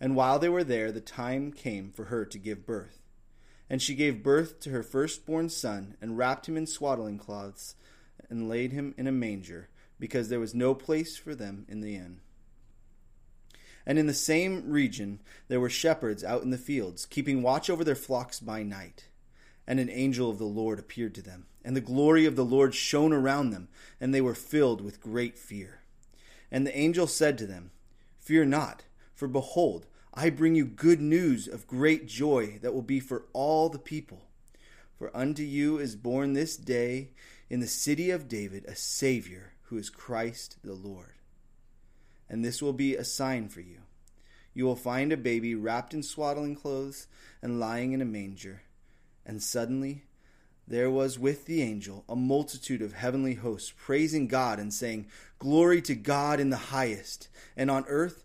And while they were there, the time came for her to give birth. And she gave birth to her firstborn son, and wrapped him in swaddling cloths, and laid him in a manger, because there was no place for them in the inn. And in the same region there were shepherds out in the fields, keeping watch over their flocks by night. And an angel of the Lord appeared to them, and the glory of the Lord shone around them, and they were filled with great fear. And the angel said to them, Fear not, for behold, I bring you good news of great joy that will be for all the people. For unto you is born this day in the city of David a Savior, who is Christ the Lord. And this will be a sign for you. You will find a baby wrapped in swaddling clothes and lying in a manger. And suddenly there was with the angel a multitude of heavenly hosts praising God and saying, Glory to God in the highest, and on earth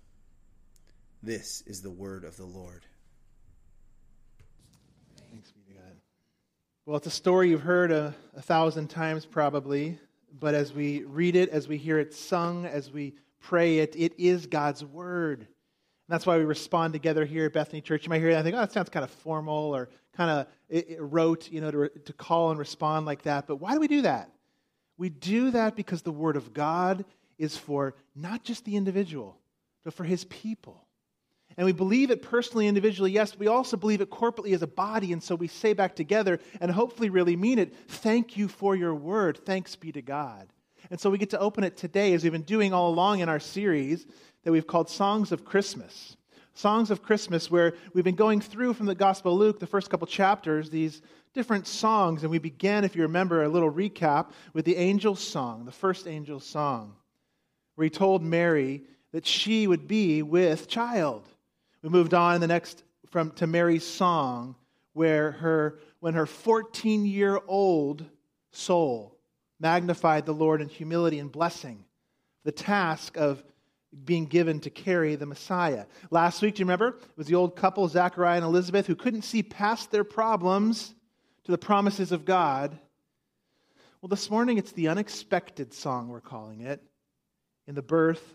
This is the word of the Lord. Thanks be to God. Well, it's a story you've heard a, a thousand times probably, but as we read it, as we hear it sung, as we pray it, it is God's word. And that's why we respond together here at Bethany Church. You might hear that and think, oh, that sounds kind of formal or kind of it, it rote, you know, to, to call and respond like that. But why do we do that? We do that because the word of God is for not just the individual, but for his people. And we believe it personally, individually, yes, but we also believe it corporately as a body. And so we say back together and hopefully really mean it thank you for your word. Thanks be to God. And so we get to open it today, as we've been doing all along in our series that we've called Songs of Christmas. Songs of Christmas, where we've been going through from the Gospel of Luke, the first couple chapters, these different songs. And we began, if you remember, a little recap with the angel's song, the first angel's song, where he told Mary that she would be with child. We moved on the next from to Mary's song, where her when her 14 year old soul magnified the Lord in humility and blessing, the task of being given to carry the Messiah. Last week, do you remember? It was the old couple, Zachariah and Elizabeth, who couldn't see past their problems to the promises of God. Well, this morning it's the unexpected song, we're calling it, in the birth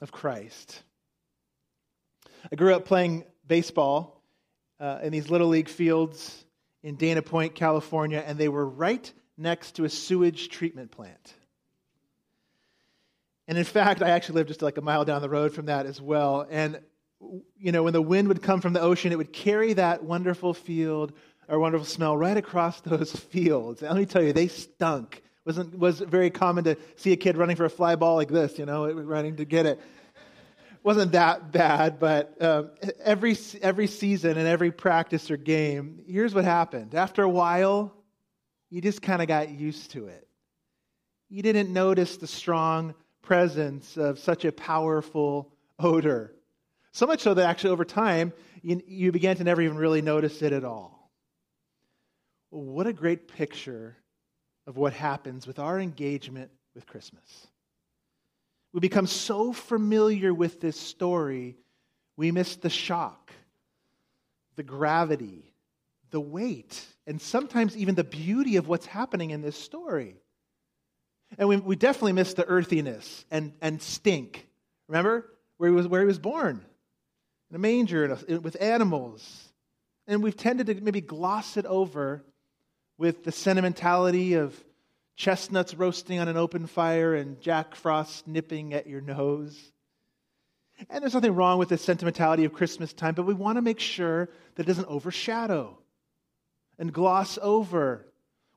of Christ. I grew up playing baseball uh, in these little league fields in Dana Point, California, and they were right next to a sewage treatment plant. And in fact, I actually lived just like a mile down the road from that as well. And, you know, when the wind would come from the ocean, it would carry that wonderful field or wonderful smell right across those fields. And let me tell you, they stunk. Wasn't was very common to see a kid running for a fly ball like this, you know, running to get it wasn't that bad, but um, every, every season and every practice or game, here's what happened. After a while, you just kind of got used to it. You didn't notice the strong presence of such a powerful odor. So much so that actually over time, you, you began to never even really notice it at all. What a great picture of what happens with our engagement with Christmas. We become so familiar with this story, we miss the shock, the gravity, the weight and sometimes even the beauty of what's happening in this story. And we, we definitely miss the earthiness and, and stink. Remember where he was, where he was born? In a manger and a, with animals. And we've tended to maybe gloss it over with the sentimentality of chestnuts roasting on an open fire and Jack Frost nipping at your nose. And there's nothing wrong with the sentimentality of Christmas time, but we want to make sure that it doesn't overshadow and gloss over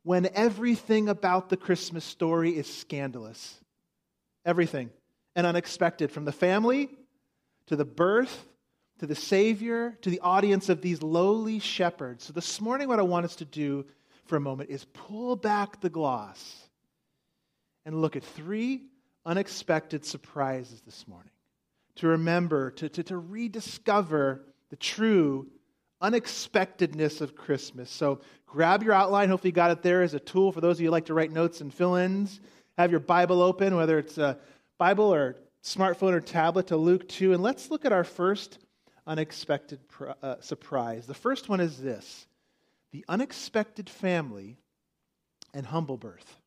when everything about the Christmas story is scandalous. Everything. And unexpected, from the family to the birth to the Savior to the audience of these lowly shepherds. So, this morning, what I want us to do for a moment is pull back the gloss and look at three unexpected surprises this morning. To remember, to, to, to rediscover the true unexpectedness of Christmas. So grab your outline. Hopefully, you got it there as a tool for those of you who like to write notes and fill ins. Have your Bible open, whether it's a Bible or smartphone or tablet, to Luke 2. And let's look at our first unexpected uh, surprise. The first one is this the unexpected family and humble birth.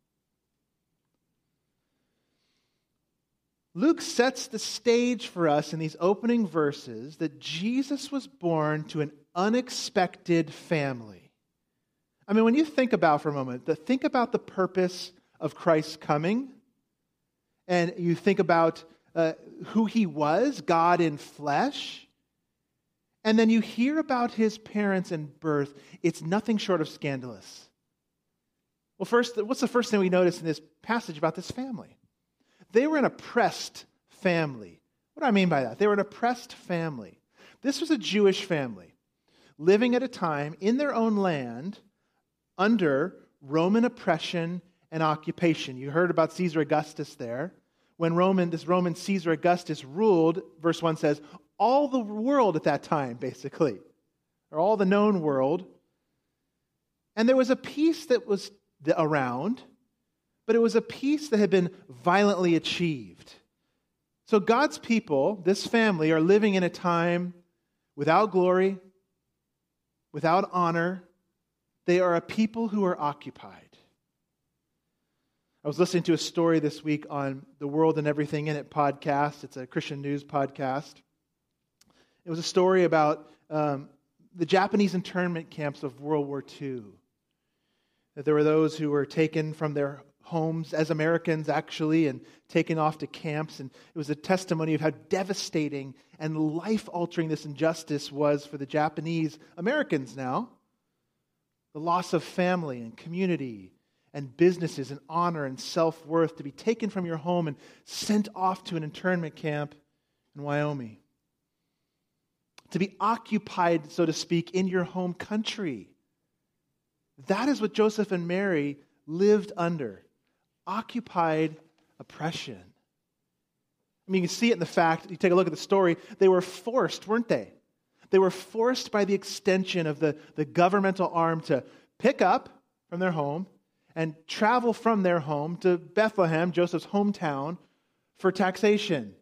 Luke sets the stage for us in these opening verses that Jesus was born to an unexpected family. I mean, when you think about for a moment, the, think about the purpose of Christ's coming, and you think about uh, who he was, God in flesh, and then you hear about his parents and birth, it's nothing short of scandalous. Well, first, what's the first thing we notice in this passage about this family? They were an oppressed family. What do I mean by that? They were an oppressed family. This was a Jewish family living at a time in their own land under Roman oppression and occupation. You heard about Caesar Augustus there. When Roman, this Roman Caesar Augustus ruled, verse 1 says, all the world at that time, basically, or all the known world. And there was a peace that was around but it was a peace that had been violently achieved. So God's people, this family, are living in a time without glory, without honor. They are a people who are occupied. I was listening to a story this week on the World and Everything in It podcast. It's a Christian news podcast. It was a story about um, the Japanese internment camps of World War II. That there were those who were taken from their homes as Americans, actually, and taken off to camps. And it was a testimony of how devastating and life altering this injustice was for the Japanese Americans now. The loss of family and community and businesses and honor and self worth to be taken from your home and sent off to an internment camp in Wyoming. To be occupied, so to speak, in your home country. That is what Joseph and Mary lived under occupied oppression. I mean, you can see it in the fact, you take a look at the story, they were forced, weren't they? They were forced by the extension of the, the governmental arm to pick up from their home and travel from their home to Bethlehem, Joseph's hometown, for taxation.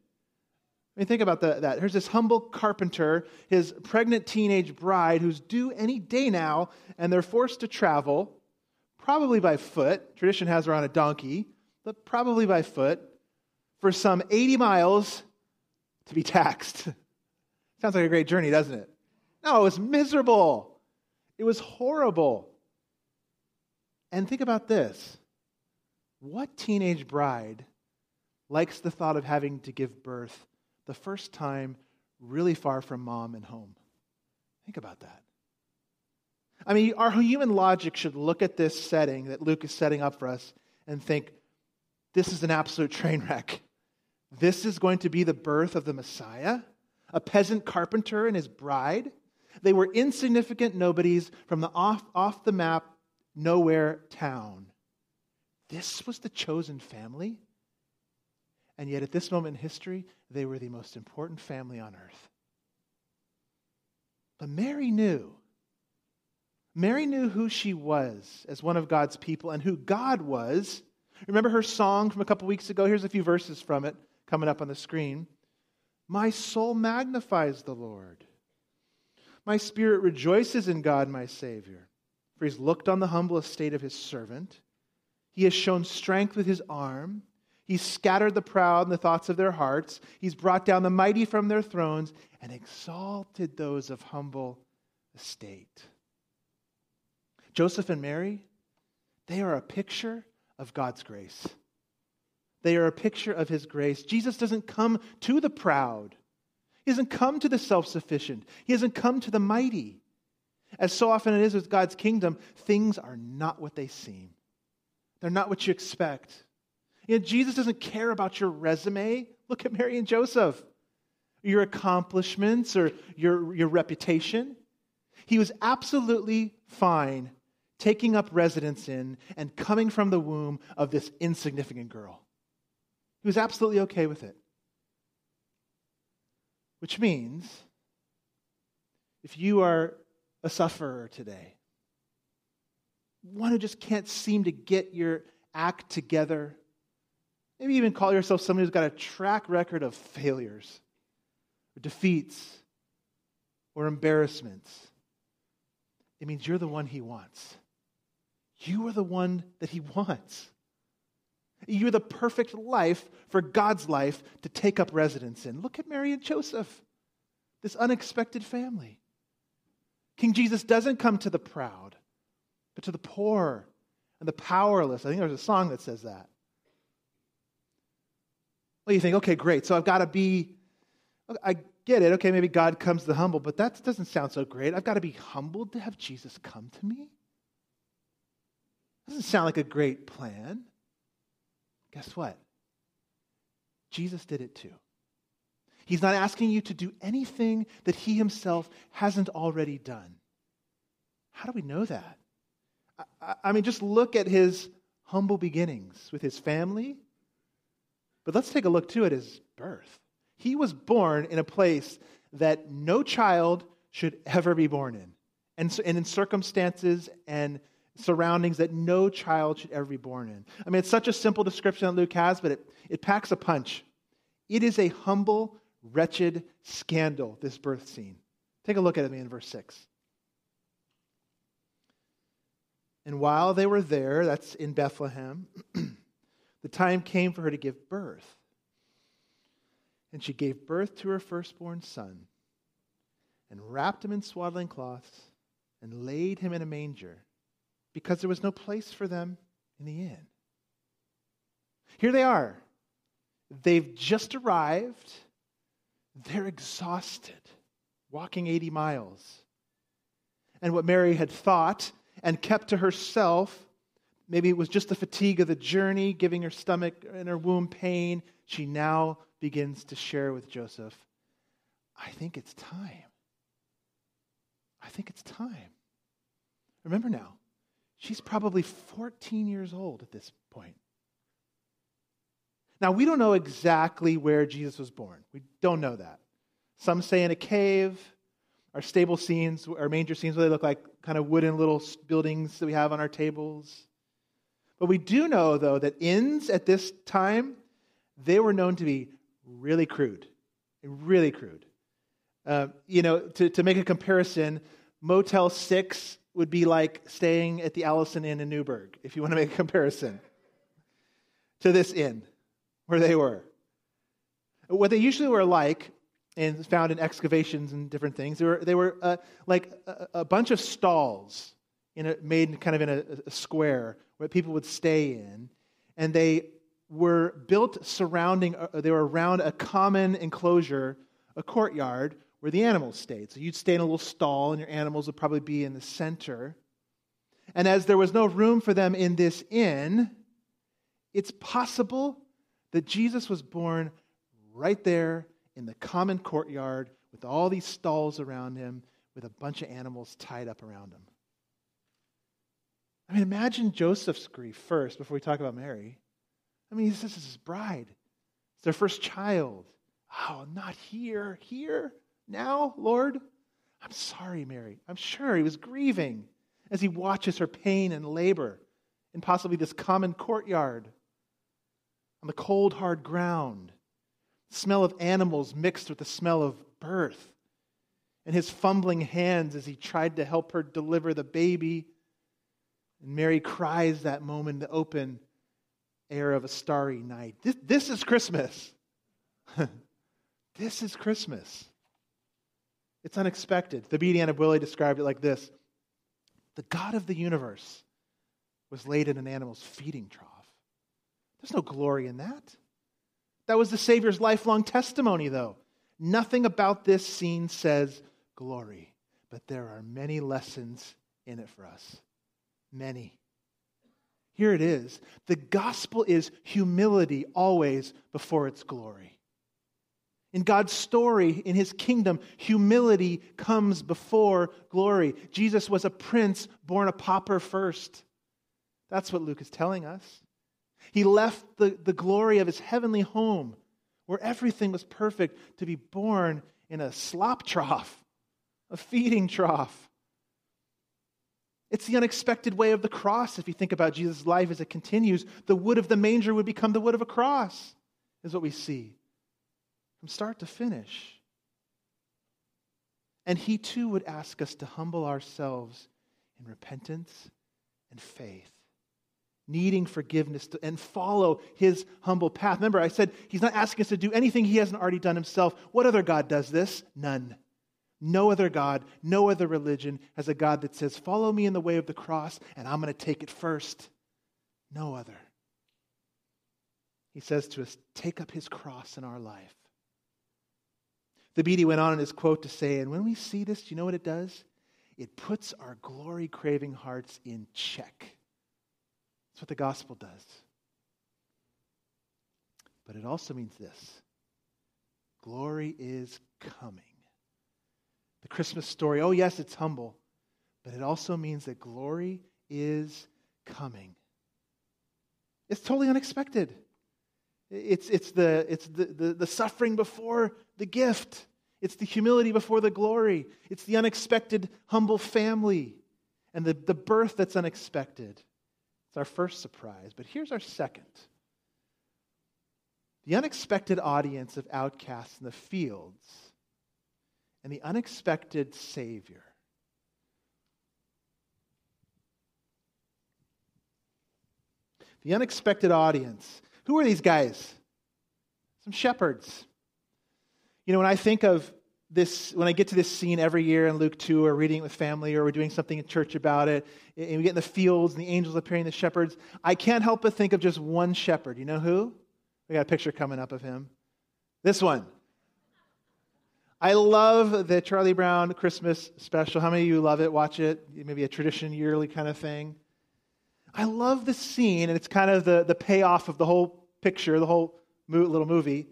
I mean, think about the, that. Here's this humble carpenter, his pregnant teenage bride who's due any day now, and they're forced to travel probably by foot. Tradition has her on a donkey, but probably by foot, for some 80 miles to be taxed. Sounds like a great journey, doesn't it? No, it was miserable. It was horrible. And think about this what teenage bride likes the thought of having to give birth the first time really far from mom and home? Think about that. I mean, our human logic should look at this setting that Luke is setting up for us and think, this is an absolute train wreck. This is going to be the birth of the Messiah, a peasant carpenter and his bride. They were insignificant nobodies from the off, off the map, nowhere town. This was the chosen family. And yet, at this moment in history, they were the most important family on earth. But Mary knew Mary knew who she was as one of God's people and who God was. Remember her song from a couple weeks ago? Here's a few verses from it coming up on the screen. My soul magnifies the Lord. My spirit rejoices in God, my Savior, for he's looked on the humble estate of his servant. He has shown strength with his arm. He's scattered the proud in the thoughts of their hearts. He's brought down the mighty from their thrones and exalted those of humble estate. Joseph and Mary, they are a picture of God's grace. They are a picture of his grace. Jesus doesn't come to the proud. He doesn't come to the self sufficient. He doesn't come to the mighty. As so often it is with God's kingdom, things are not what they seem. They're not what you expect. You know, Jesus doesn't care about your resume. Look at Mary and Joseph, your accomplishments or your, your reputation. He was absolutely fine taking up residence in and coming from the womb of this insignificant girl. He was absolutely okay with it. Which means, if you are a sufferer today, one who just can't seem to get your act together, maybe even call yourself somebody who's got a track record of failures, or defeats, or embarrassments, it means you're the one he wants. You are the one that he wants. You're the perfect life for God's life to take up residence in. Look at Mary and Joseph, this unexpected family. King Jesus doesn't come to the proud, but to the poor and the powerless. I think there's a song that says that. Well, you think, okay, great. So I've got to be, I get it. Okay, maybe God comes to the humble, but that doesn't sound so great. I've got to be humbled to have Jesus come to me? Doesn't sound like a great plan. Guess what? Jesus did it too. He's not asking you to do anything that he himself hasn't already done. How do we know that? I, I, mean, just look at his humble beginnings with his family. But let's take a look too at his birth. He was born in a place that no child should ever be born in, and, and in circumstances and surroundings that no child should ever be born in. I mean, it's such a simple description that Luke has, but it, it packs a punch. It is a humble, wretched scandal, this birth scene. Take a look at it in verse 6. And while they were there, that's in Bethlehem, the time came for her to give birth. And she gave birth to her firstborn son, and wrapped him in swaddling cloths, and laid him in a manger because there was no place for them in the inn. Here they are. They've just arrived. They're exhausted, walking 80 miles. And what Mary had thought and kept to herself, maybe it was just the fatigue of the journey, giving her stomach and her womb pain, she now begins to share with Joseph, I think it's time. I think it's time. Remember now, She's probably 14 years old at this point. Now, we don't know exactly where Jesus was born. We don't know that. Some say in a cave. Our stable scenes, our manger scenes, they look like kind of wooden little buildings that we have on our tables. But we do know, though, that inns at this time, they were known to be really crude. Really crude. Uh, you know, to, to make a comparison, Motel 6 would be like staying at the Allison Inn in Newberg, if you want to make a comparison to this inn where they were. What they usually were like, and found in excavations and different things, they were, they were uh, like a, a, bunch of stalls in a, made kind of in a, a square where people would stay in, and they were built surrounding, uh, they were around a common enclosure, a courtyard, where the animals stayed. So you'd stay in a little stall, and your animals would probably be in the center. And as there was no room for them in this inn, it's possible that Jesus was born right there in the common courtyard with all these stalls around him, with a bunch of animals tied up around him. I mean, imagine Joseph's grief first before we talk about Mary. I mean, this is his bride, it's their first child. Oh, not here, here now, Lord? I'm sorry, Mary. I'm sure he was grieving as he watches her pain and labor in possibly this common courtyard on the cold, hard ground. The smell of animals mixed with the smell of birth. and his fumbling hands as he tried to help her deliver the baby. And Mary cries that moment in the open air of a starry night. This, this is Christmas. this is Christmas. It's unexpected. The Beatty Anna Willie described it like this The God of the universe was laid in an animal's feeding trough. There's no glory in that. That was the Savior's lifelong testimony, though. Nothing about this scene says glory, but there are many lessons in it for us. Many. Here it is. The gospel is humility always before its glory. In God's story, in his kingdom, humility comes before glory. Jesus was a prince born a pauper first. That's what Luke is telling us. He left the, the glory of his heavenly home, where everything was perfect, to be born in a slop trough, a feeding trough. It's the unexpected way of the cross. If you think about Jesus' life as it continues, the wood of the manger would become the wood of a cross, is what we see from start to finish. And he too would ask us to humble ourselves in repentance and faith needing forgiveness to, and follow his humble path. Remember, I said he's not asking us to do anything he hasn't already done himself. What other God does this? None. No other God, no other religion has a God that says, Follow me in the way of the cross, and I'm going to take it first. No other. He says to us, Take up his cross in our life. The Beatty went on in his quote to say, And when we see this, do you know what it does? It puts our glory craving hearts in check. That's what the gospel does. But it also means this glory is coming. Christmas story, oh, yes, it's humble, but it also means that glory is coming. It's totally unexpected. It's, it's, the, it's the, the, the suffering before the gift. It's the humility before the glory. It's the unexpected, humble family and the, the birth that's unexpected. It's our first surprise. But here's our second the unexpected audience of outcasts in the fields and the unexpected Savior. The unexpected audience. Who are these guys? Some shepherds. You know, when I think of this, when I get to this scene every year in Luke 2, or reading it with family, or we're doing something in church about it, and we get in the fields and the angels appearing the shepherds, I can't help but think of just one shepherd. You know who? We got a picture coming up of him. This one. I love the Charlie Brown Christmas special. How many of you love it? Watch it? Maybe a tradition yearly kind of thing. I love the scene, and it's kind of the, the payoff of the whole picture, the whole little movie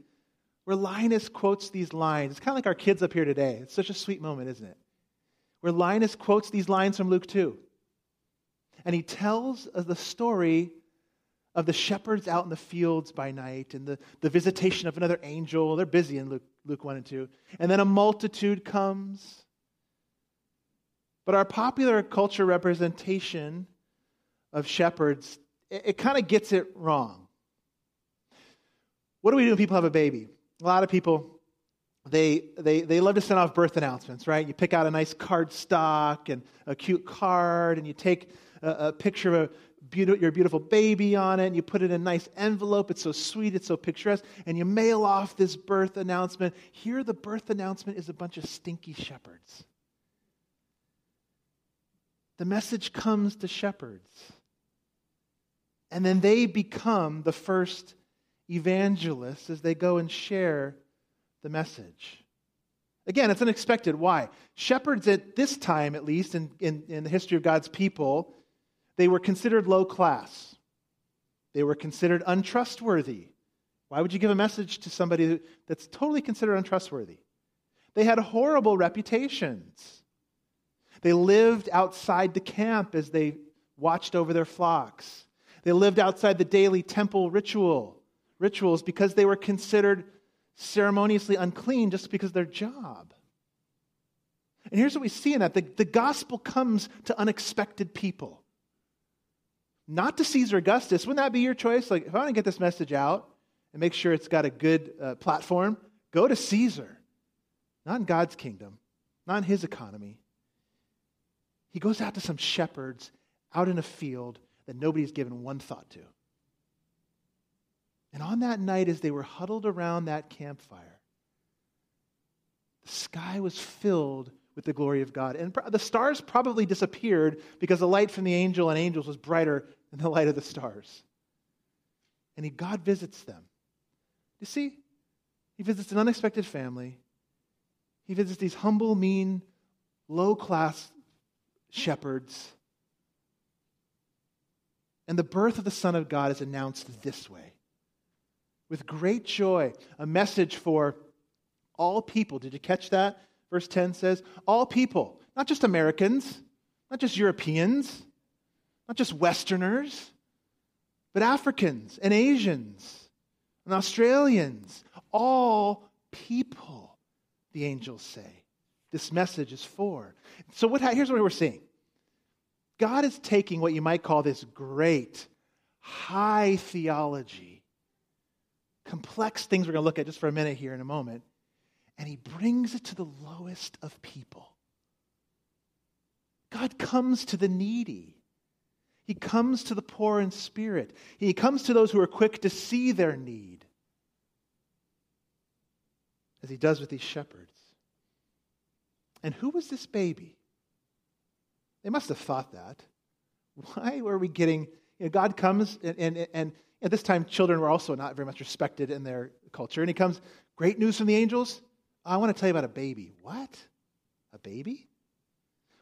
where Linus quotes these lines. It's kind of like our kids up here today. It's such a sweet moment, isn't it? Where Linus quotes these lines from Luke 2. And he tells the story of the shepherds out in the fields by night and the, the visitation of another angel. They're busy in Luke, Luke 1 and 2. And then a multitude comes. But our popular culture representation of shepherds, it, it kind of gets it wrong. What do we do when people have a baby? a lot of people they, they, they love to send off birth announcements, right? You pick out a nice card stock and a cute card, and you take a, a picture of a beautiful, your beautiful baby on it, and you put it in a nice envelope. It's so sweet, it's so picturesque, and you mail off this birth announcement. Here, the birth announcement is a bunch of stinky shepherds. The message comes to shepherds, and then they become the first evangelists as they go and share the message. Again, it's unexpected. Why? Shepherds at this time, at least in, in, in, the history of God's people, they were considered low class. They were considered untrustworthy. Why would you give a message to somebody that's totally considered untrustworthy? They had horrible reputations. They lived outside the camp as they watched over their flocks. They lived outside the daily temple ritual rituals because they were considered ceremoniously unclean just because of their job. And here's what we see in that the, the gospel comes to unexpected people. Not to Caesar Augustus. Wouldn't that be your choice? Like, if I want to get this message out and make sure it's got a good uh, platform, go to Caesar. Not in God's kingdom, not in his economy. He goes out to some shepherds out in a field that nobody's given one thought to. And on that night, as they were huddled around that campfire, the sky was filled with the glory of God. And the stars probably disappeared because the light from the angel and angels was brighter than the light of the stars. And he, God visits them. You see, he visits an unexpected family. He visits these humble, mean, low class shepherds. And the birth of the Son of God is announced this way with great joy, a message for all people. Did you catch that? Verse 10 says, All people, not just Americans, not just Europeans, not just Westerners, but Africans and Asians and Australians, all people, the angels say. This message is for. So what, here's what we're seeing God is taking what you might call this great, high theology, complex things we're going to look at just for a minute here in a moment, and he brings it to the lowest of people. God comes to the needy. He comes to the poor in spirit. He comes to those who are quick to see their need, as he does with these shepherds. And who was this baby? They must have thought that. Why were we getting, you know, God comes, and, and, and at this time, children were also not very much respected in their culture. And he comes, great news from the angels. I want to tell you about a baby. What? A baby?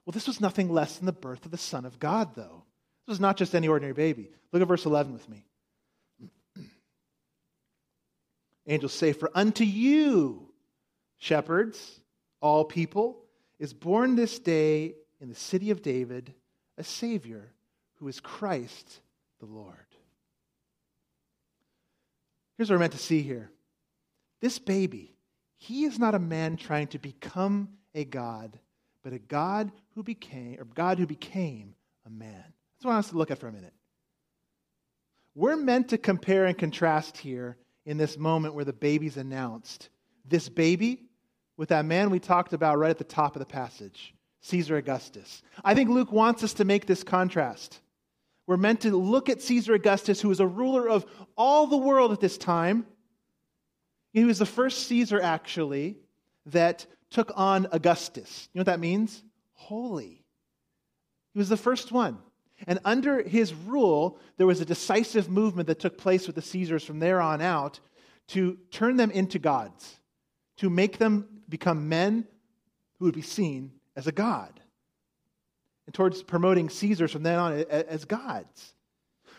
Well, this was nothing less than the birth of the Son of God, though. This was not just any ordinary baby. Look at verse 11 with me. Angels say, For unto you, shepherds, all people, is born this day in the city of David a Savior who is Christ the Lord. Here's what we're meant to see here this baby, he is not a man trying to become a God, but a God who became, or God who became a man. That's what I want us to look at for a minute. We're meant to compare and contrast here in this moment where the baby's announced. This baby with that man we talked about right at the top of the passage, Caesar Augustus. I think Luke wants us to make this contrast. We're meant to look at Caesar Augustus, who was a ruler of all the world at this time. He was the first Caesar, actually, that took on Augustus. You know what that means? Holy. He was the first one. And under his rule, there was a decisive movement that took place with the Caesars from there on out to turn them into gods, to make them become men who would be seen as a god, and towards promoting Caesars from then on as gods.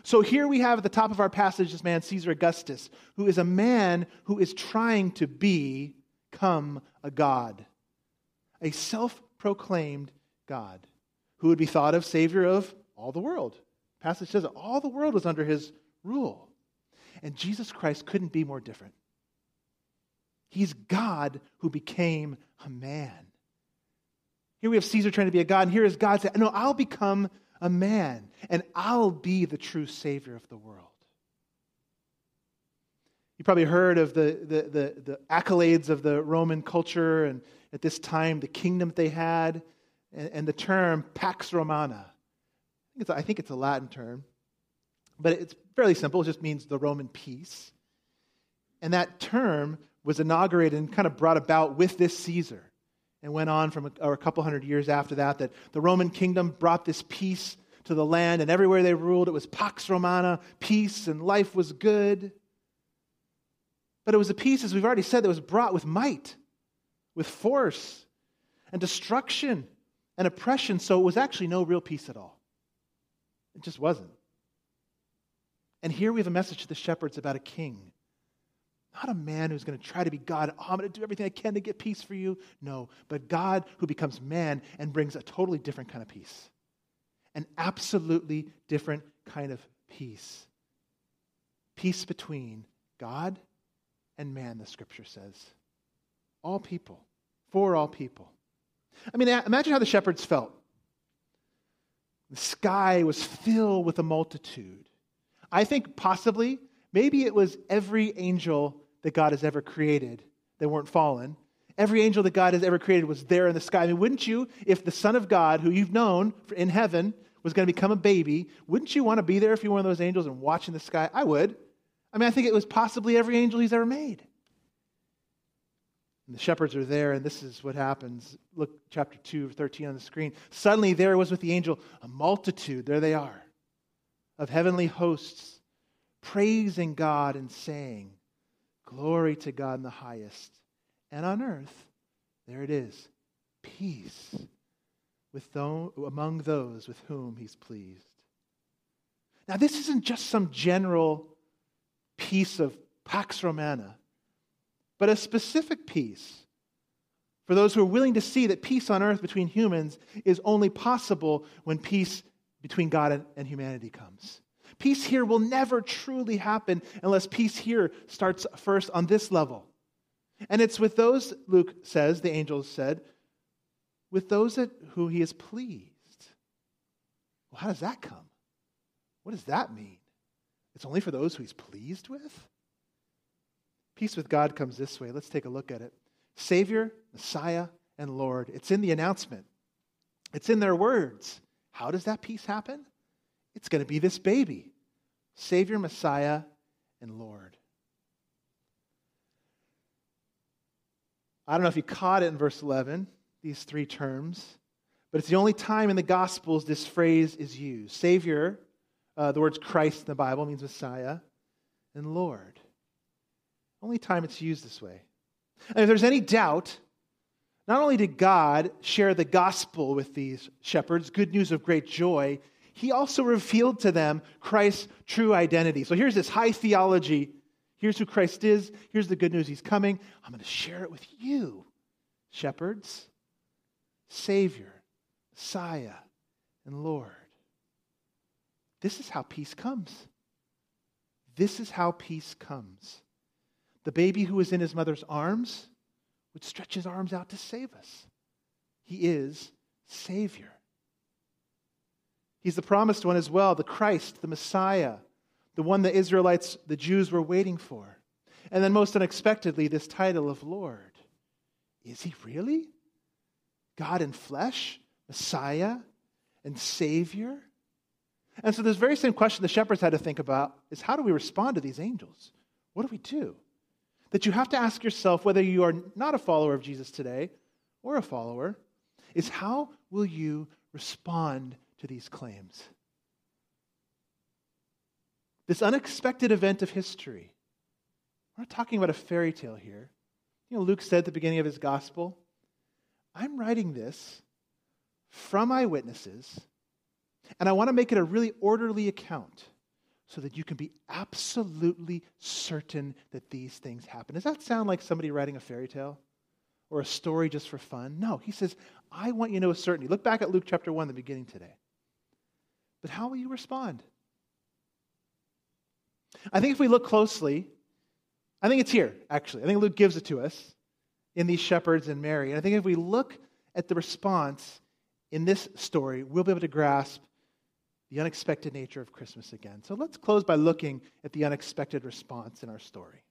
So here we have at the top of our passage this man, Caesar Augustus, who is a man who is trying to become a god, a self proclaimed God, who would be thought of savior of all the world. passage says that all the world was under his rule. And Jesus Christ couldn't be more different. He's God who became a man. Here we have Caesar trying to be a God, and here is God saying, No, I'll become a man, and I'll be the true Savior of the world. You probably heard of the, the, the, the accolades of the Roman culture, and at this time, the kingdom that they had, and, and the term Pax Romana. I think, I think it's a Latin term, but it's fairly simple. It just means the Roman peace. And that term was inaugurated and kind of brought about with this Caesar and went on from a, a couple hundred years after that that the Roman kingdom brought this peace to the land and everywhere they ruled it was pax romana, peace and life was good. But it was a peace as we've already said that was brought with might, with force and destruction and oppression, so it was actually no real peace at all. It just wasn't. And here we have a message to the shepherds about a king not a man who's going to try to be God. Oh, I'm going to do everything I can to get peace for you. No, but God who becomes man and brings a totally different kind of peace. An absolutely different kind of peace. Peace between God and man, the scripture says. All people, for all people. I mean, imagine how the shepherds felt. The sky was filled with a multitude. I think possibly, maybe it was every angel that God has ever created that weren't fallen, Every angel that God has ever created was there in the sky. I mean, wouldn't you, if the Son of God, who you've known in heaven, was going to become a baby, wouldn't you want to be there if you were one of those angels and watching the sky? I would. I mean, I think it was possibly every angel he's ever made. And the shepherds are there, and this is what happens. Look, chapter 2, 13 on the screen. Suddenly there was with the angel a multitude, there they are, of heavenly hosts, praising God and saying, Glory to God in the highest. And on earth, there it is, peace with those, among those with whom he's pleased. Now, this isn't just some general piece of Pax Romana, but a specific peace for those who are willing to see that peace on earth between humans is only possible when peace between God and humanity comes. Peace here will never truly happen unless peace here starts first on this level. And it's with those, Luke says, the angels said, with those that, who he is pleased. Well, how does that come? What does that mean? It's only for those who he's pleased with? Peace with God comes this way. Let's take a look at it. Savior, Messiah, and Lord. It's in the announcement, it's in their words. How does that peace happen? It's going to be this baby Savior, Messiah, and Lord. I don't know if you caught it in verse 11, these three terms, but it's the only time in the Gospels this phrase is used. Savior, uh, the words Christ in the Bible means Messiah, and Lord. Only time it's used this way. And if there's any doubt, not only did God share the gospel with these shepherds, good news of great joy, he also revealed to them Christ's true identity. So here's this high theology. Here's who Christ is. Here's the good news. He's coming. I'm going to share it with you, shepherds, Savior, Messiah, and Lord. This is how peace comes. This is how peace comes. The baby who was in his mother's arms would stretch his arms out to save us. He is Savior. He's the promised one as well, the Christ, the Messiah, the one the Israelites, the Jews were waiting for. And then, most unexpectedly, this title of Lord. Is he really? God in flesh, Messiah, and Savior? And so, this very same question the shepherds had to think about is how do we respond to these angels? What do we do? That you have to ask yourself whether you are not a follower of Jesus today or a follower is how will you respond to these claims. This unexpected event of history. We're not talking about a fairy tale here. You know, Luke said at the beginning of his gospel, I'm writing this from eyewitnesses, and I want to make it a really orderly account so that you can be absolutely certain that these things happen. Does that sound like somebody writing a fairy tale or a story just for fun? No, he says, I want you to know with certainty. Look back at Luke chapter 1, the beginning today. But how will you respond? I think if we look closely, I think it's here, actually. I think Luke gives it to us in these shepherds and Mary. And I think if we look at the response in this story, we'll be able to grasp the unexpected nature of Christmas again. So let's close by looking at the unexpected response in our story.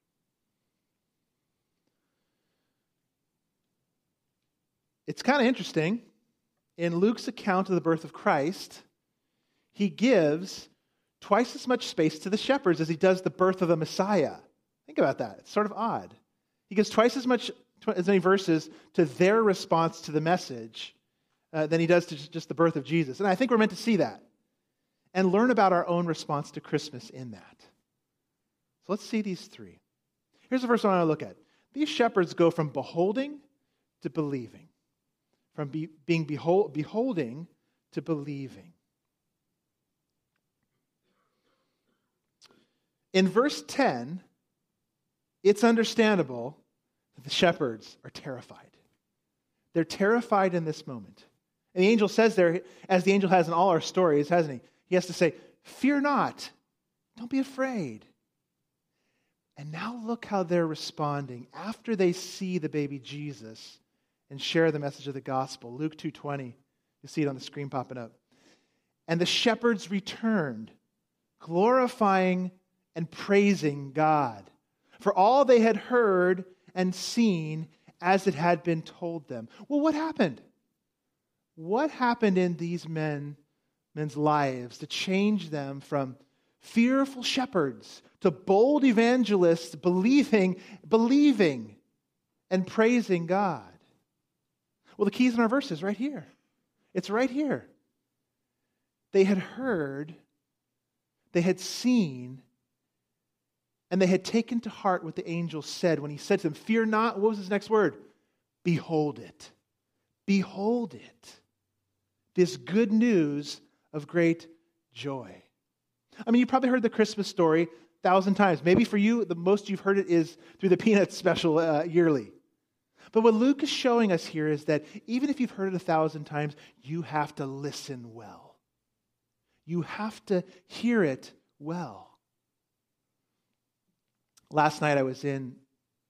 It's kind of interesting. In Luke's account of the birth of Christ, he gives twice as much space to the shepherds as he does the birth of the Messiah. Think about that. It's sort of odd. He gives twice as much as many verses to their response to the message uh, than he does to just the birth of Jesus. And I think we're meant to see that and learn about our own response to Christmas in that. So let's see these three. Here's the first one I want to look at. These shepherds go from beholding to believing, from be, being behold, beholding to believing. In verse 10, it's understandable that the shepherds are terrified. They're terrified in this moment. And the angel says there, as the angel has in all our stories, hasn't he? He has to say, Fear not, don't be afraid. And now look how they're responding after they see the baby Jesus and share the message of the gospel. Luke 2:20. You see it on the screen popping up. And the shepherds returned, glorifying and praising God for all they had heard and seen as it had been told them. Well, what happened? What happened in these men, men's lives to change them from fearful shepherds to bold evangelists believing, believing and praising God? Well, the keys in our verse is right here. It's right here. They had heard, they had seen, and they had taken to heart what the angel said when he said to them, Fear not. What was his next word? Behold it. Behold it. This good news of great joy. I mean, you probably heard the Christmas story a thousand times. Maybe for you, the most you've heard it is through the Peanuts special uh, yearly. But what Luke is showing us here is that even if you've heard it a thousand times, you have to listen well. You have to hear it well. Last night I was in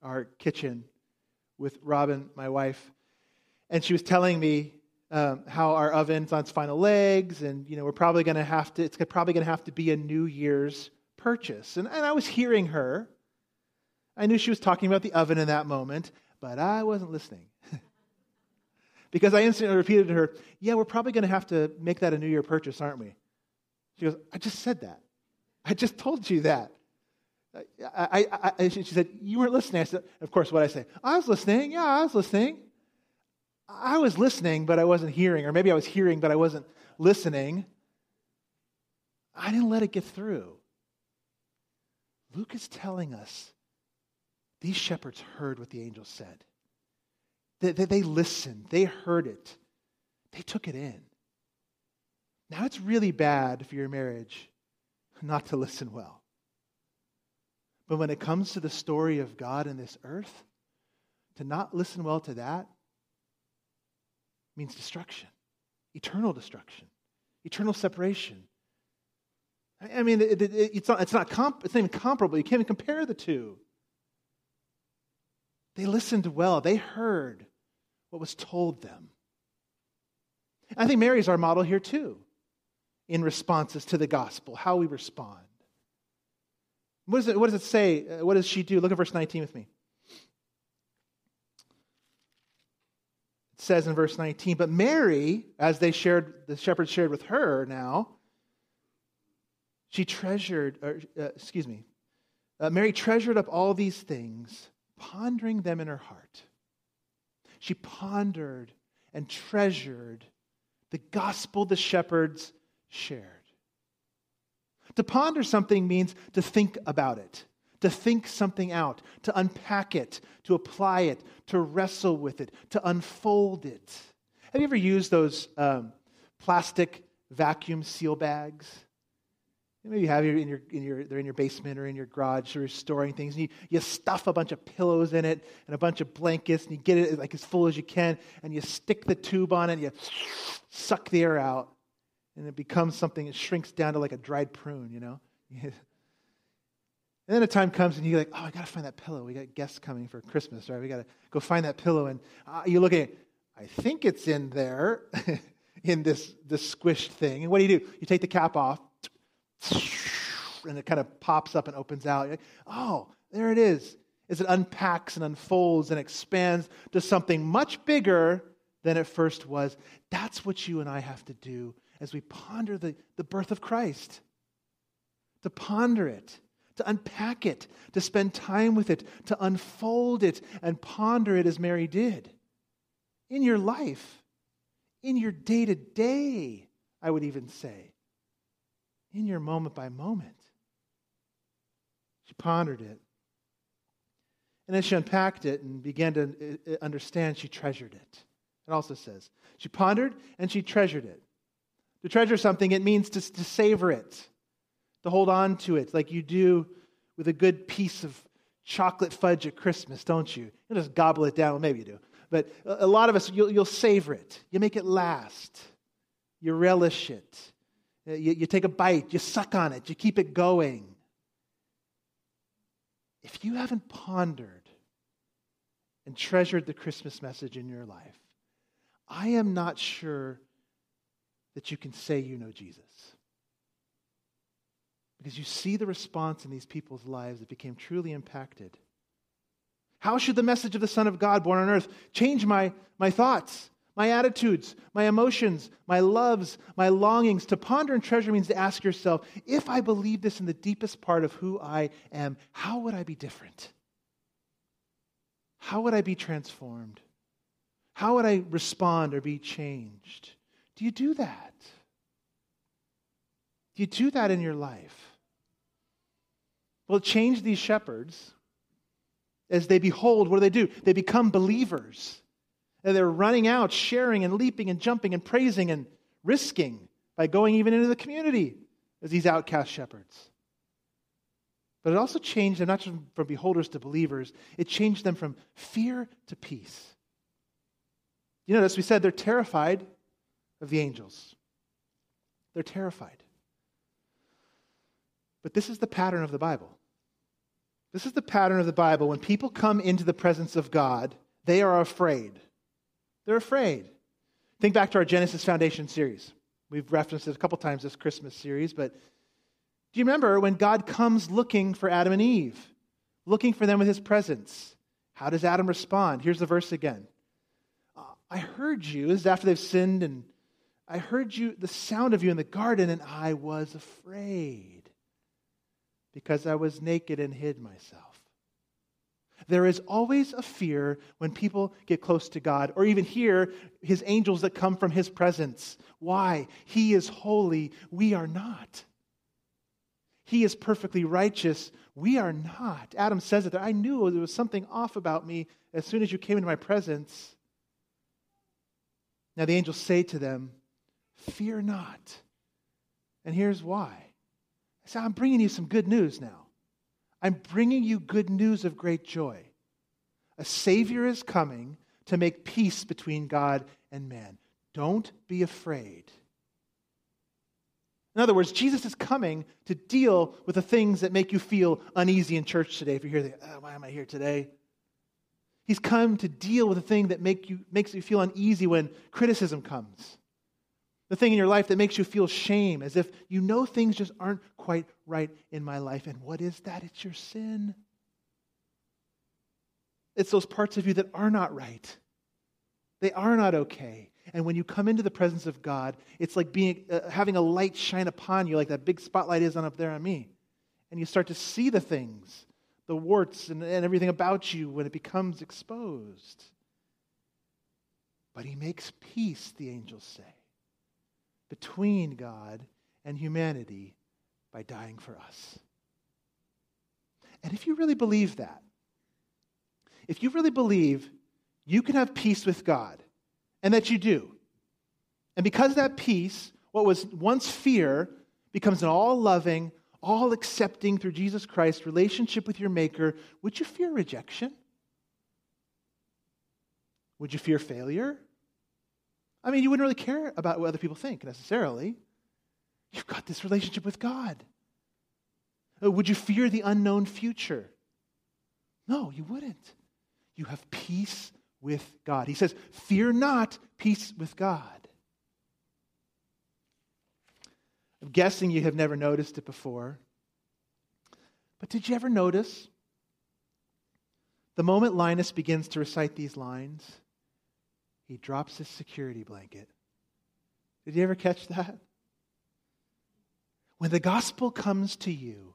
our kitchen with Robin, my wife, and she was telling me um, how our oven's on its final legs, and you know we're probably going to have to. It's probably going to have to be a New Year's purchase. And, and I was hearing her. I knew she was talking about the oven in that moment, but I wasn't listening. because I instantly repeated to her, Yeah, we're probably going to have to make that a New Year purchase, aren't we? She goes, I just said that. I just told you that. I, I, I, she said, You weren't listening. I said, Of course, what I say? I was listening. Yeah, I was listening. I was listening, but I wasn't hearing. Or maybe I was hearing, but I wasn't listening. I didn't let it get through. Luke is telling us these shepherds heard what the angel said. They, they, they listened, they heard it, they took it in. Now, it's really bad for your marriage not to listen well. But when it comes to the story of God in this earth, to not listen well to that means destruction, eternal destruction, eternal separation. I mean, it, it, it's not, it's, not comp, it's not even comparable. You can't even compare the two. They listened well, they heard what was told them. I think Mary is our model here too, in responses to the gospel, how we respond. What does it, what does it say? Uh, what does she do? Look at verse 19 with me. Says in verse 19, but Mary, as they shared, the shepherds shared with her now, she treasured, or, uh, excuse me, uh, Mary treasured up all these things, pondering them in her heart. She pondered and treasured the gospel the shepherds shared. To ponder something means to think about it, to think something out, to unpack it, to apply it, to wrestle with it, to unfold it. Have you ever used those um, plastic vacuum seal bags? Maybe you have you in your, in your, they're in your basement or in your garage or storing things. And you, you stuff a bunch of pillows in it and a bunch of blankets and you get it like as full as you can and you stick the tube on it and you suck the air out and it becomes something, it shrinks down to like a dried prune, you know? and then a time comes and you're like, oh, I got to find that pillow. We got guests coming for Christmas, right? We got to go find that pillow. And uh, you look at it, I think it's in there, in this, this squished thing. And what do you do? You take the cap off, and it kind of pops up and opens out. Like, oh, there it is. As it unpacks and unfolds and expands to something much bigger than it first was. That's what you and I have to do as we ponder the, the birth of Christ. To ponder it, to unpack it, to spend time with it, to unfold it and ponder it as Mary did. In your life, in your day to day, I would even say, in your moment by moment. She pondered it. And as she unpacked it and began to uh, uh, understand, she treasured it. It also says, she pondered and she treasured it. To treasure something, it means to, to savor it, to hold on to it, like you do with a good piece of chocolate fudge at Christmas, don't you? You just gobble it down. Well, maybe you do. But a lot of us, you'll, you'll savor it. You make it last. You relish it. Uh, you, you take a bite. You suck on it. You keep it going. If you haven't pondered and treasured the Christmas message in your life, I am not sure that you can say you know Jesus. Because you see the response in these people's lives that became truly impacted. How should the message of the Son of God born on earth change my, my thoughts, my attitudes, my emotions, my loves, my longings? To ponder and treasure means to ask yourself if I believe this in the deepest part of who I am, how would I be different? How would I be transformed? How would I respond or be changed? Do you do that? Do you do that in your life? Well, change these shepherds as they behold, what do they do? They become believers. And they're running out, sharing and leaping and jumping and praising and risking by going even into the community as these outcast shepherds. But it also changed them not just from beholders to believers, it changed them from fear to peace. You notice we said they're terrified of the angels. They're terrified. But this is the pattern of the Bible. This is the pattern of the Bible. When people come into the presence of God, they are afraid. They're afraid. Think back to our Genesis Foundation series. We've referenced it a couple times this Christmas series, but do you remember when God comes looking for Adam and Eve, looking for them with his presence? How does Adam respond? Here's the verse again. Uh, I heard you, this is after they've sinned, and I heard you, the sound of you in the garden, and I was afraid because I was naked and hid myself. There is always a fear when people get close to God, or even hear his angels that come from his presence. Why? He is holy, we are not. He is perfectly righteous, we are not. Adam says it there. I knew there was something off about me as soon as you came into my presence. Now the angels say to them, Fear not. And here's why. I say, I'm bringing you some good news now. I'm bringing you good news of great joy. A Savior is coming to make peace between God and man. Don't be afraid. In other words, Jesus is coming to deal with the things that make you feel uneasy in church today. If you're here, oh, why am I here today? He's come to deal with the thing that make you, makes you feel uneasy when criticism comes. The thing in your life that makes you feel shame, as if you know things just aren't quite right in my life. And what is that? It's your sin. It's those parts of you that are not right. They are not okay. And when you come into the presence of God, it's like being, uh, having a light shine upon you, like that big spotlight is on up there on me. And you start to see the things the warts and, and everything about you when it becomes exposed. But he makes peace, the angels say, between God and humanity by dying for us. And if you really believe that, if you really believe you can have peace with God, and that you do, and because that peace, what was once fear becomes an all loving, all accepting through Jesus Christ relationship with your Maker, would you fear rejection? Would you fear failure? I mean, you wouldn't really care about what other people think necessarily. You've got this relationship with God. Uh, would you fear the unknown future? No, you wouldn't. You have peace with God. He says, Fear not, peace with God. I'm guessing you have never noticed it before. But did you ever notice the moment Linus begins to recite these lines, he drops his security blanket? Did you ever catch that? When the gospel comes to you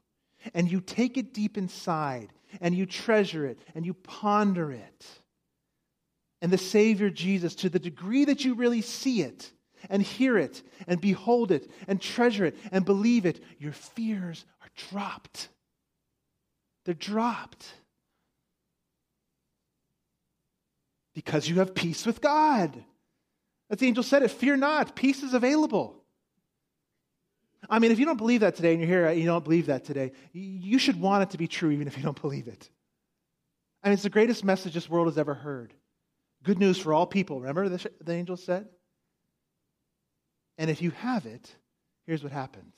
and you take it deep inside and you treasure it and you ponder it, and the Savior Jesus, to the degree that you really see it, and hear it and behold it and treasure it and believe it, your fears are dropped. They're dropped. Because you have peace with God. As the angel said it, fear not, peace is available. I mean, if you don't believe that today and you're here and you don't believe that today, you should want it to be true even if you don't believe it. I mean, it's the greatest message this world has ever heard. Good news for all people. Remember the, the angel said? And if you have it, here's what happens.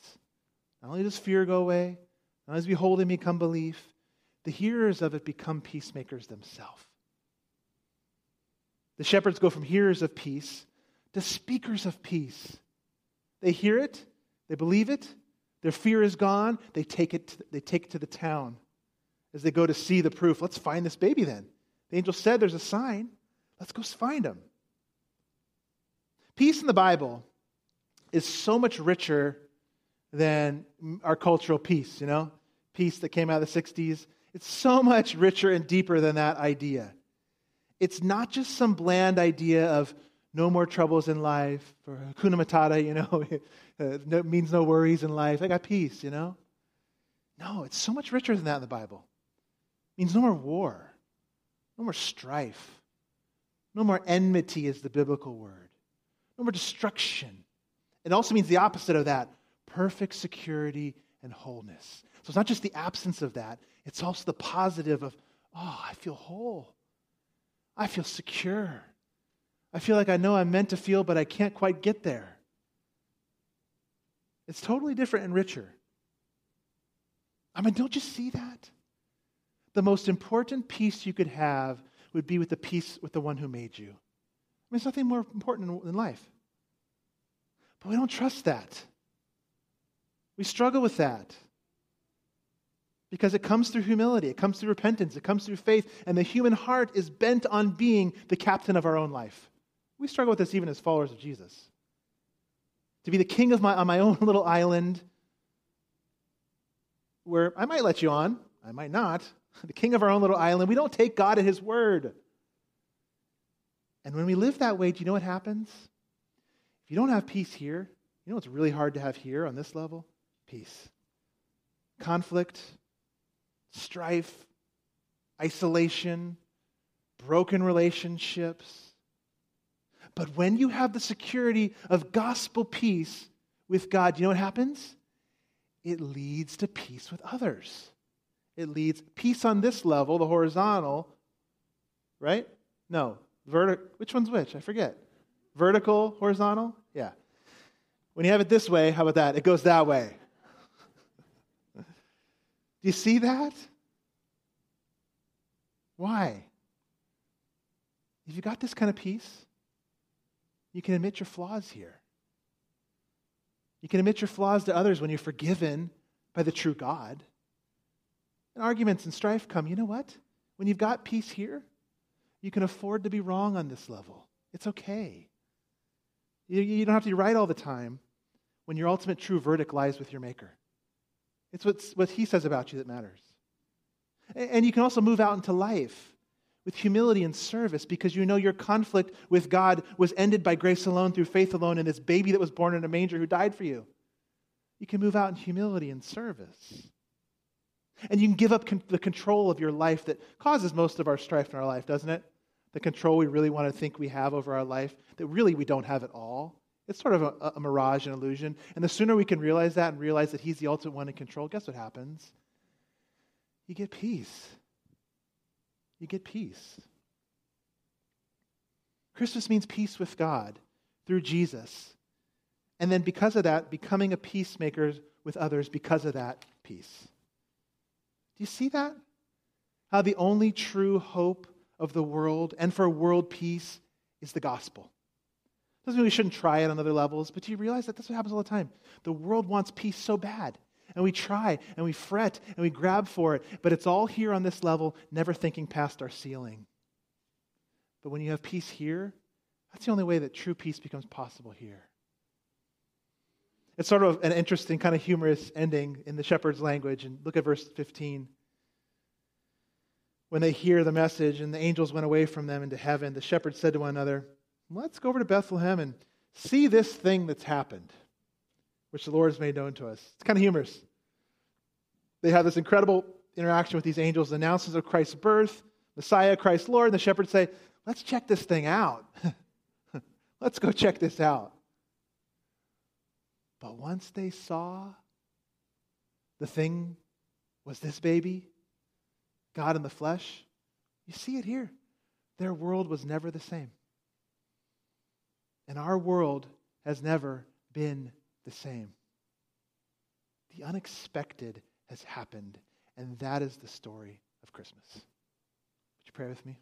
Not only does fear go away, not only does beholding become belief, the hearers of it become peacemakers themselves. The shepherds go from hearers of peace to speakers of peace. They hear it, they believe it, their fear is gone, they take it they take it to the town as they go to see the proof. Let's find this baby then. The angel said there's a sign. Let's go find him. Peace in the Bible is so much richer than our cultural peace, you know? Peace that came out of the 60s. It's so much richer and deeper than that idea. It's not just some bland idea of no more troubles in life, or hakuna matata, you know, uh, it means no worries in life. I got peace, you know? No, it's so much richer than that in the Bible. It means no more war, no more strife, no more enmity is the biblical word, no more destruction. It also means the opposite of that perfect security and wholeness. So it's not just the absence of that, it's also the positive of, oh, I feel whole. I feel secure. I feel like I know I'm meant to feel, but I can't quite get there. It's totally different and richer. I mean, don't you see that? The most important peace you could have would be with the peace with the one who made you. I mean, there's nothing more important in life. But we don't trust that. We struggle with that because it comes through humility, it comes through repentance, it comes through faith, and the human heart is bent on being the captain of our own life. We struggle with this even as followers of Jesus. To be the king of my, on my own little island, where I might let you on, I might not, the king of our own little island, we don't take God at his word. And when we live that way, do you know what happens? If you don't have peace here, you know what's really hard to have here on this level? Peace. Conflict, strife, isolation, broken relationships. But when you have the security of gospel peace with God, you know what happens? It leads to peace with others. It leads peace on this level, the horizontal, right? No, vertical. Which one's which? I forget. Vertical, horizontal? Yeah. When you have it this way, how about that? It goes that way. Do you see that? Why? If you got this kind of peace, you can admit your flaws here. You can admit your flaws to others when you're forgiven by the true God. And arguments and strife come. You know what? When you've got peace here, you can afford to be wrong on this level. It's okay. You, you don't have to be right all the time when your ultimate true verdict lies with your Maker. It's what's, what He says about you that matters. And, and you can also move out into life with humility and service because you know your conflict with God was ended by grace alone through faith alone in this baby that was born in a manger who died for you. You can move out in humility and service. And you can give up con- the control of your life that causes most of our strife in our life, doesn't it? The control we really want to think we have over our life, that really we don't have at all. It's sort of a, a mirage, an illusion. And the sooner we can realize that and realize that He's the ultimate one in control, guess what happens? You get peace you get peace. Christmas means peace with God through Jesus. And then, because of that, becoming a peacemaker with others because of that peace. Do you see that? How the only true hope of the world and for world peace is the gospel. Doesn't mean we shouldn't try it on other levels, but do you realize that that's what happens all the time? The world wants peace so bad and we try and we fret and we grab for it, but it's all here on this level, never thinking past our ceiling. But when you have peace here, that's the only way that true peace becomes possible here. It's sort of an interesting, kind of humorous ending in the shepherd's language. And look at verse 15. When they hear the message and the angels went away from them into heaven, the shepherds said to one another, Let's go over to Bethlehem and see this thing that's happened which the Lord has made known to us. It's kind of humorous. They have this incredible interaction with these angels, announces of Christ's birth, Messiah, Christ Lord, and the shepherds say, Let's check this thing out. Let's go check this out. But once they saw the thing was this baby, God in the flesh, you see it here. Their world was never the same. And our world has never been the same. The unexpected has happened, and that is the story of Christmas. Would you pray with me?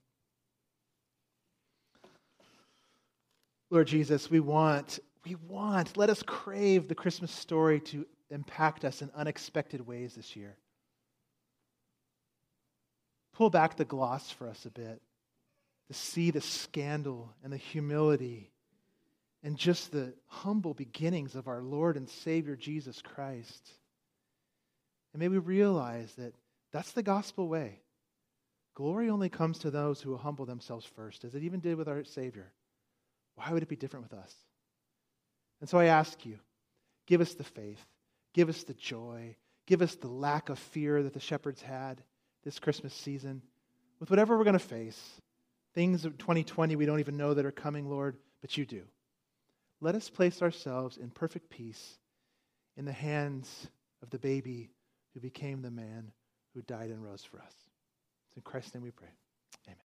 Lord Jesus, we want, we want, let us crave the Christmas story to impact us in unexpected ways this year. Pull back the gloss for us a bit. to see the scandal and the humility and just the humble beginnings of our Lord and Savior Jesus Christ. And may we realize that that's the gospel way. Glory only comes to those who humble themselves first, as it even did with our Savior. Why would it be different with us? And so I ask you, give us the faith, give us the joy, give us the lack of fear that the shepherds had this Christmas season. With whatever we're going to face, things of 2020 we don't even know that are coming, Lord, but you do. Let us place ourselves in perfect peace in the hands of the baby who became the man who died and rose for us. It's in Christ's name we pray.